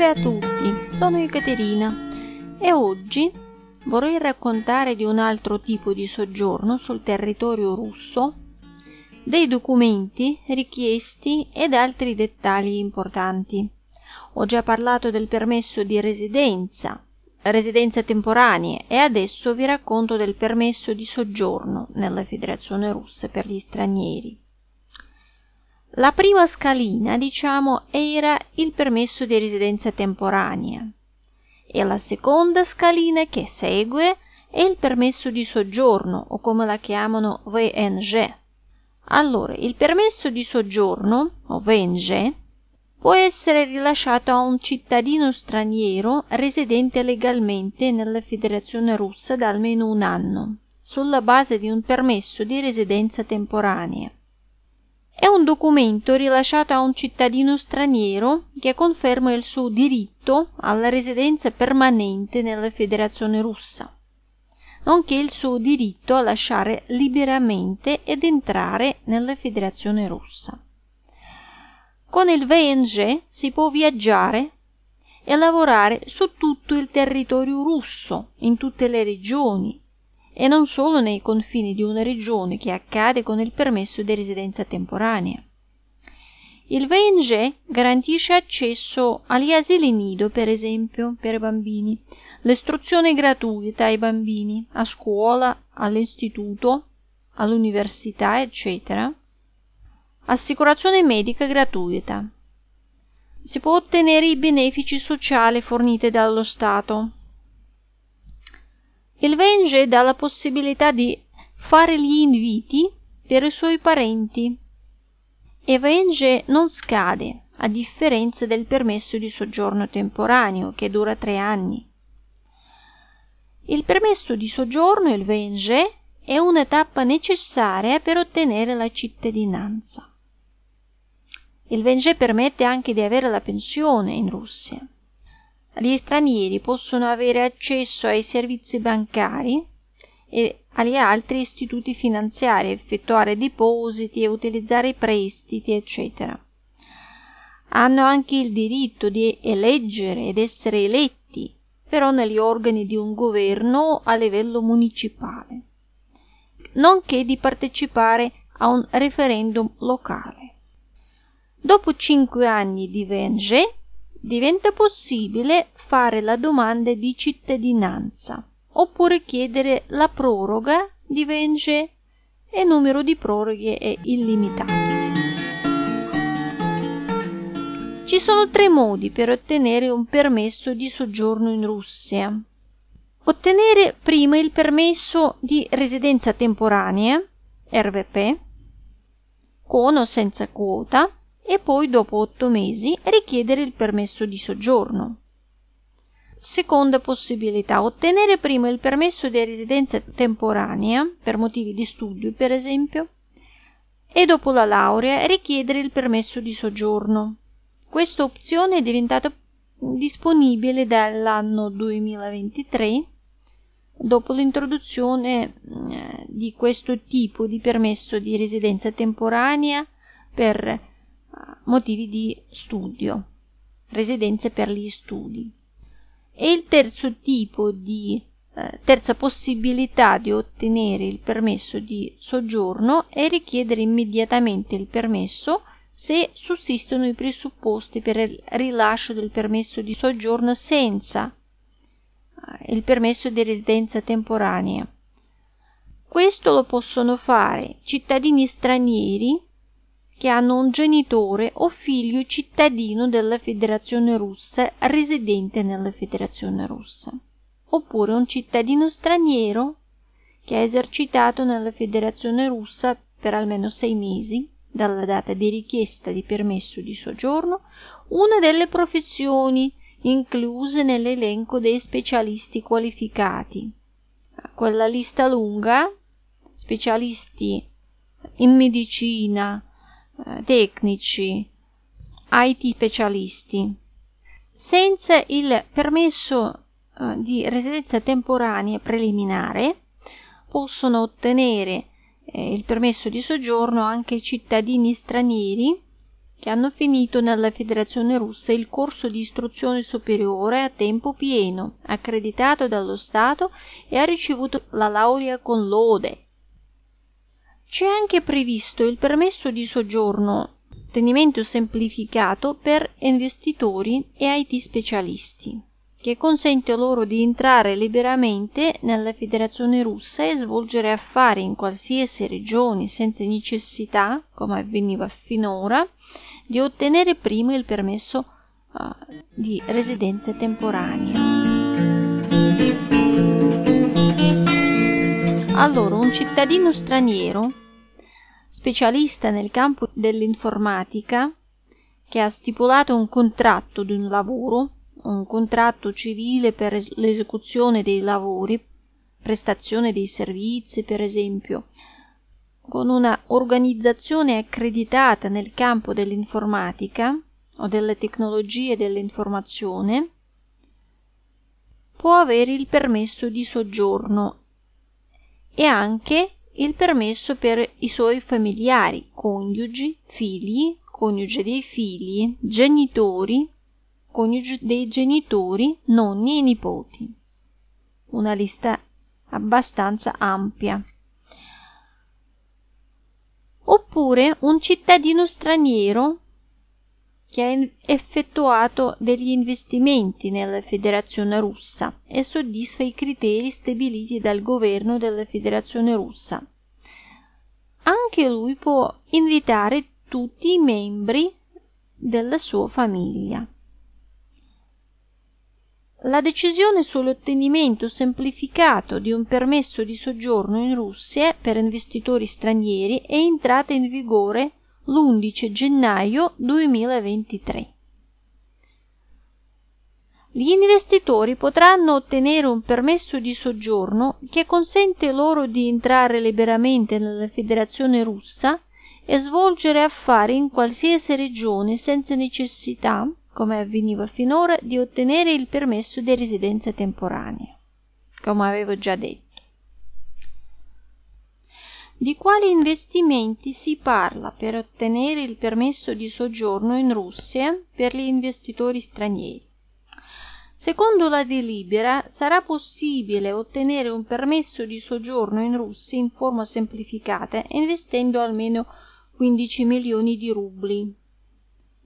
Salve a tutti, sono Ekaterina e oggi vorrei raccontare di un altro tipo di soggiorno sul territorio russo, dei documenti richiesti ed altri dettagli importanti. Ho già parlato del permesso di residenza, residenza temporanea e adesso vi racconto del permesso di soggiorno nella Federazione russa per gli stranieri. La prima scalina, diciamo, era il permesso di residenza temporanea e la seconda scalina che segue è il permesso di soggiorno o come la chiamano VNG. Allora, il permesso di soggiorno o VNG può essere rilasciato a un cittadino straniero residente legalmente nella Federazione russa da almeno un anno, sulla base di un permesso di residenza temporanea. È un documento rilasciato a un cittadino straniero che conferma il suo diritto alla residenza permanente nella Federazione russa, nonché il suo diritto a lasciare liberamente ed entrare nella Federazione russa. Con il VNG si può viaggiare e lavorare su tutto il territorio russo, in tutte le regioni, e non solo nei confini di una regione che accade con il permesso di residenza temporanea. Il VNG garantisce accesso agli asili nido, per esempio, per i bambini, l'istruzione gratuita ai bambini, a scuola, all'istituto, all'università, eccetera, assicurazione medica gratuita. Si può ottenere i benefici sociali forniti dallo Stato, il VNG dà la possibilità di fare gli inviti per i suoi parenti e VNG non scade, a differenza del permesso di soggiorno temporaneo che dura tre anni. Il permesso di soggiorno, il VNG, è una tappa necessaria per ottenere la cittadinanza. Il VNG permette anche di avere la pensione in Russia. Gli stranieri possono avere accesso ai servizi bancari e agli altri istituti finanziari, effettuare depositi e utilizzare prestiti, eccetera. Hanno anche il diritto di eleggere ed essere eletti, però negli organi di un governo a livello municipale, nonché di partecipare a un referendum locale. Dopo cinque anni di VNG diventa possibile fare la domanda di cittadinanza oppure chiedere la proroga di VNG e numero di proroghe è illimitato. Ci sono tre modi per ottenere un permesso di soggiorno in Russia. Ottenere prima il permesso di residenza temporanea, RVP, con o senza quota, e poi dopo otto mesi richiedere il permesso di soggiorno. Seconda possibilità, ottenere prima il permesso di residenza temporanea, per motivi di studio per esempio, e dopo la laurea richiedere il permesso di soggiorno. Questa opzione è diventata disponibile dall'anno 2023 dopo l'introduzione eh, di questo tipo di permesso di residenza temporanea per motivi di studio, residenze per gli studi. E il terzo tipo di eh, terza possibilità di ottenere il permesso di soggiorno è richiedere immediatamente il permesso se sussistono i presupposti per il rilascio del permesso di soggiorno senza eh, il permesso di residenza temporanea. Questo lo possono fare cittadini stranieri che hanno un genitore o figlio cittadino della Federazione russa residente nella Federazione russa, oppure un cittadino straniero che ha esercitato nella Federazione russa per almeno sei mesi dalla data di richiesta di permesso di soggiorno una delle professioni incluse nell'elenco dei specialisti qualificati. Quella lista lunga, specialisti in medicina, tecnici, IT specialisti. Senza il permesso eh, di residenza temporanea preliminare possono ottenere eh, il permesso di soggiorno anche i cittadini stranieri che hanno finito nella Federazione russa il corso di istruzione superiore a tempo pieno, accreditato dallo Stato e ha ricevuto la laurea con lode. C'è anche previsto il permesso di soggiorno tenimento semplificato per investitori e IT specialisti, che consente loro di entrare liberamente nella Federazione russa e svolgere affari in qualsiasi regione senza necessità, come avveniva finora, di ottenere prima il permesso uh, di residenza temporanea. Allora, un cittadino straniero, specialista nel campo dell'informatica, che ha stipulato un contratto di un lavoro, un contratto civile per l'esecuzione dei lavori, prestazione dei servizi, per esempio, con una organizzazione accreditata nel campo dell'informatica o delle tecnologie dell'informazione può avere il permesso di soggiorno e anche il permesso per i suoi familiari, coniugi, figli, coniuge dei figli, genitori, coniugi dei genitori, nonni e nipoti. Una lista abbastanza ampia oppure un cittadino straniero che ha effettuato degli investimenti nella Federazione russa e soddisfa i criteri stabiliti dal governo della Federazione russa. Anche lui può invitare tutti i membri della sua famiglia. La decisione sull'ottenimento semplificato di un permesso di soggiorno in Russia per investitori stranieri è entrata in vigore l'11 gennaio 2023. Gli investitori potranno ottenere un permesso di soggiorno che consente loro di entrare liberamente nella Federazione russa e svolgere affari in qualsiasi regione senza necessità come avveniva finora, di ottenere il permesso di residenza temporanea, come avevo già detto. Di quali investimenti si parla per ottenere il permesso di soggiorno in Russia per gli investitori stranieri? Secondo la delibera sarà possibile ottenere un permesso di soggiorno in Russia in forma semplificata investendo almeno 15 milioni di rubli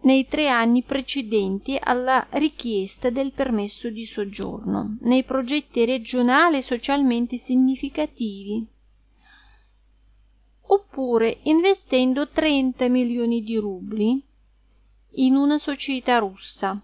nei tre anni precedenti alla richiesta del permesso di soggiorno, nei progetti regionali socialmente significativi, oppure investendo 30 milioni di rubli in una società russa.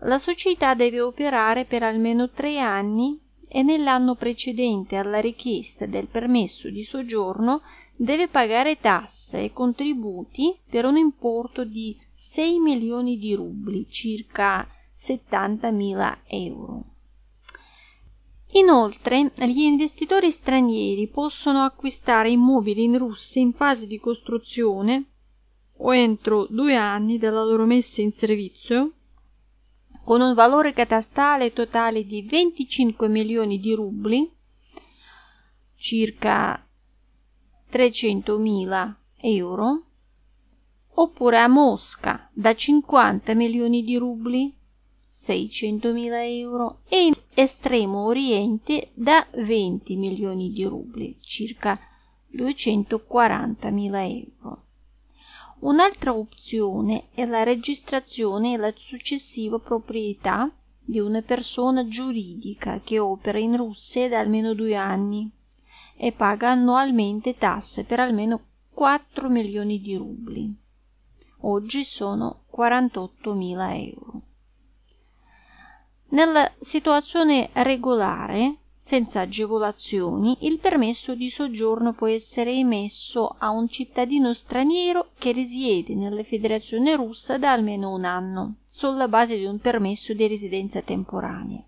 La società deve operare per almeno tre anni e nell'anno precedente alla richiesta del permesso di soggiorno deve pagare tasse e contributi per un importo di 6 milioni di rubli, circa 70.000 euro. Inoltre, gli investitori stranieri possono acquistare immobili in Russia in fase di costruzione o entro due anni dalla loro messa in servizio con un valore catastale totale di 25 milioni di rubli, circa 300.000 euro, oppure a Mosca da 50 milioni di rubli, 600.000 euro, e in Estremo Oriente da 20 milioni di rubli, circa 240.000 euro. Un'altra opzione è la registrazione e la successiva proprietà di una persona giuridica che opera in Russia da almeno due anni e paga annualmente tasse per almeno 4 milioni di rubli oggi sono 48.000 euro. Nella situazione regolare, senza agevolazioni, il permesso di soggiorno può essere emesso a un cittadino straniero che risiede nella Federazione russa da almeno un anno, sulla base di un permesso di residenza temporanea.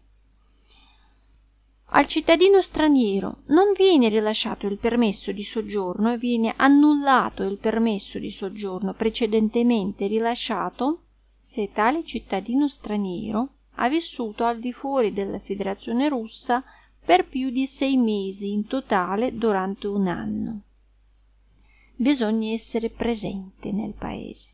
Al cittadino straniero non viene rilasciato il permesso di soggiorno e viene annullato il permesso di soggiorno precedentemente rilasciato se tale cittadino straniero ha vissuto al di fuori della Federazione russa per più di sei mesi in totale durante un anno. Bisogna essere presente nel paese.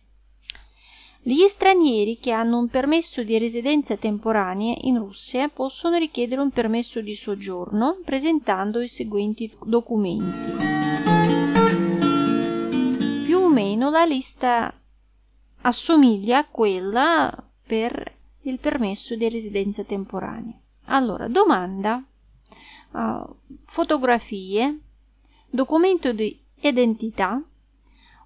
Gli stranieri che hanno un permesso di residenza temporanea in Russia possono richiedere un permesso di soggiorno presentando i seguenti documenti. Più o meno la lista assomiglia a quella per il permesso di residenza temporanea. Allora, domanda, uh, fotografie, documento di identità,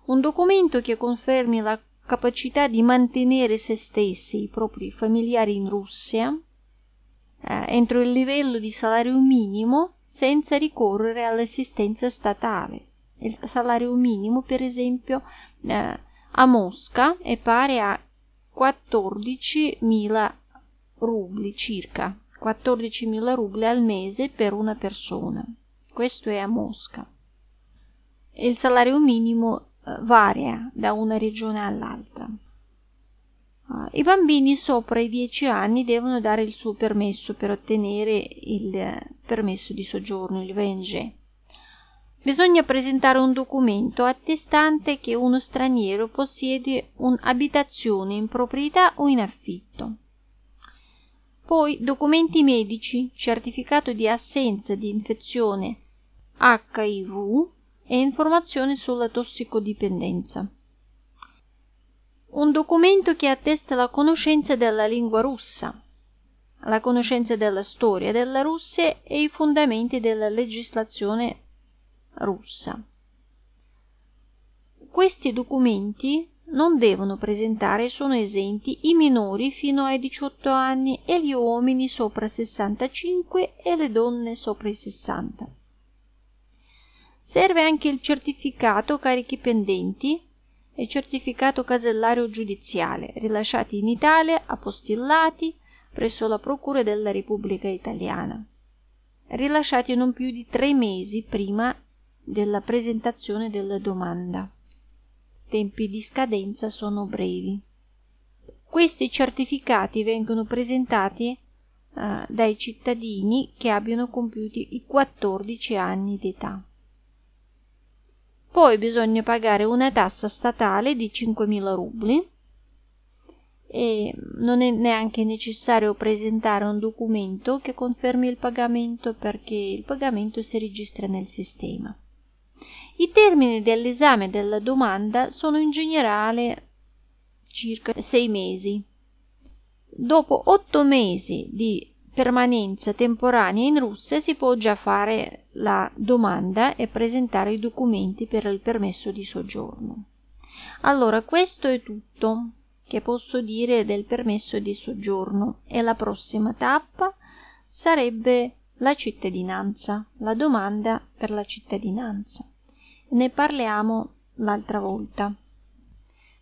un documento che confermi la capacità di mantenere se stessi i propri familiari in Russia eh, entro il livello di salario minimo senza ricorrere all'assistenza statale. Il salario minimo, per esempio, eh, a Mosca è pari a 14.000 rubli circa, 14.000 rubli al mese per una persona. Questo è a Mosca. Il salario minimo eh, varia da una regione all'altra. Uh, I bambini sopra i 10 anni devono dare il suo permesso per ottenere il eh, permesso di soggiorno, il VNG. Bisogna presentare un documento attestante che uno straniero possiede un'abitazione in proprietà o in affitto. Poi documenti medici, certificato di assenza di infezione HIV e informazioni sulla tossicodipendenza. Un documento che attesta la conoscenza della lingua russa, la conoscenza della storia della Russia e i fondamenti della legislazione russa. Questi documenti non devono presentare sono esenti i minori fino ai 18 anni e gli uomini sopra 65 e le donne sopra i 60. Serve anche il certificato carichi pendenti e certificato casellario giudiziale rilasciati in Italia apostillati presso la Procura della Repubblica Italiana, rilasciati non più di tre mesi prima della presentazione della domanda. Tempi di scadenza sono brevi. Questi certificati vengono presentati uh, dai cittadini che abbiano compiuto i 14 anni d'età. Poi bisogna pagare una tassa statale di 5.000 rubli e non è neanche necessario presentare un documento che confermi il pagamento perché il pagamento si registra nel sistema. I termini dell'esame della domanda sono in generale circa sei mesi. Dopo otto mesi di permanenza temporanea in Russia si può già fare la domanda e presentare i documenti per il permesso di soggiorno. Allora, questo è tutto che posso dire del permesso di soggiorno e la prossima tappa sarebbe la cittadinanza, la domanda per la cittadinanza. Ne parliamo l'altra volta.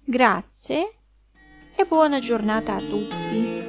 Grazie e buona giornata a tutti.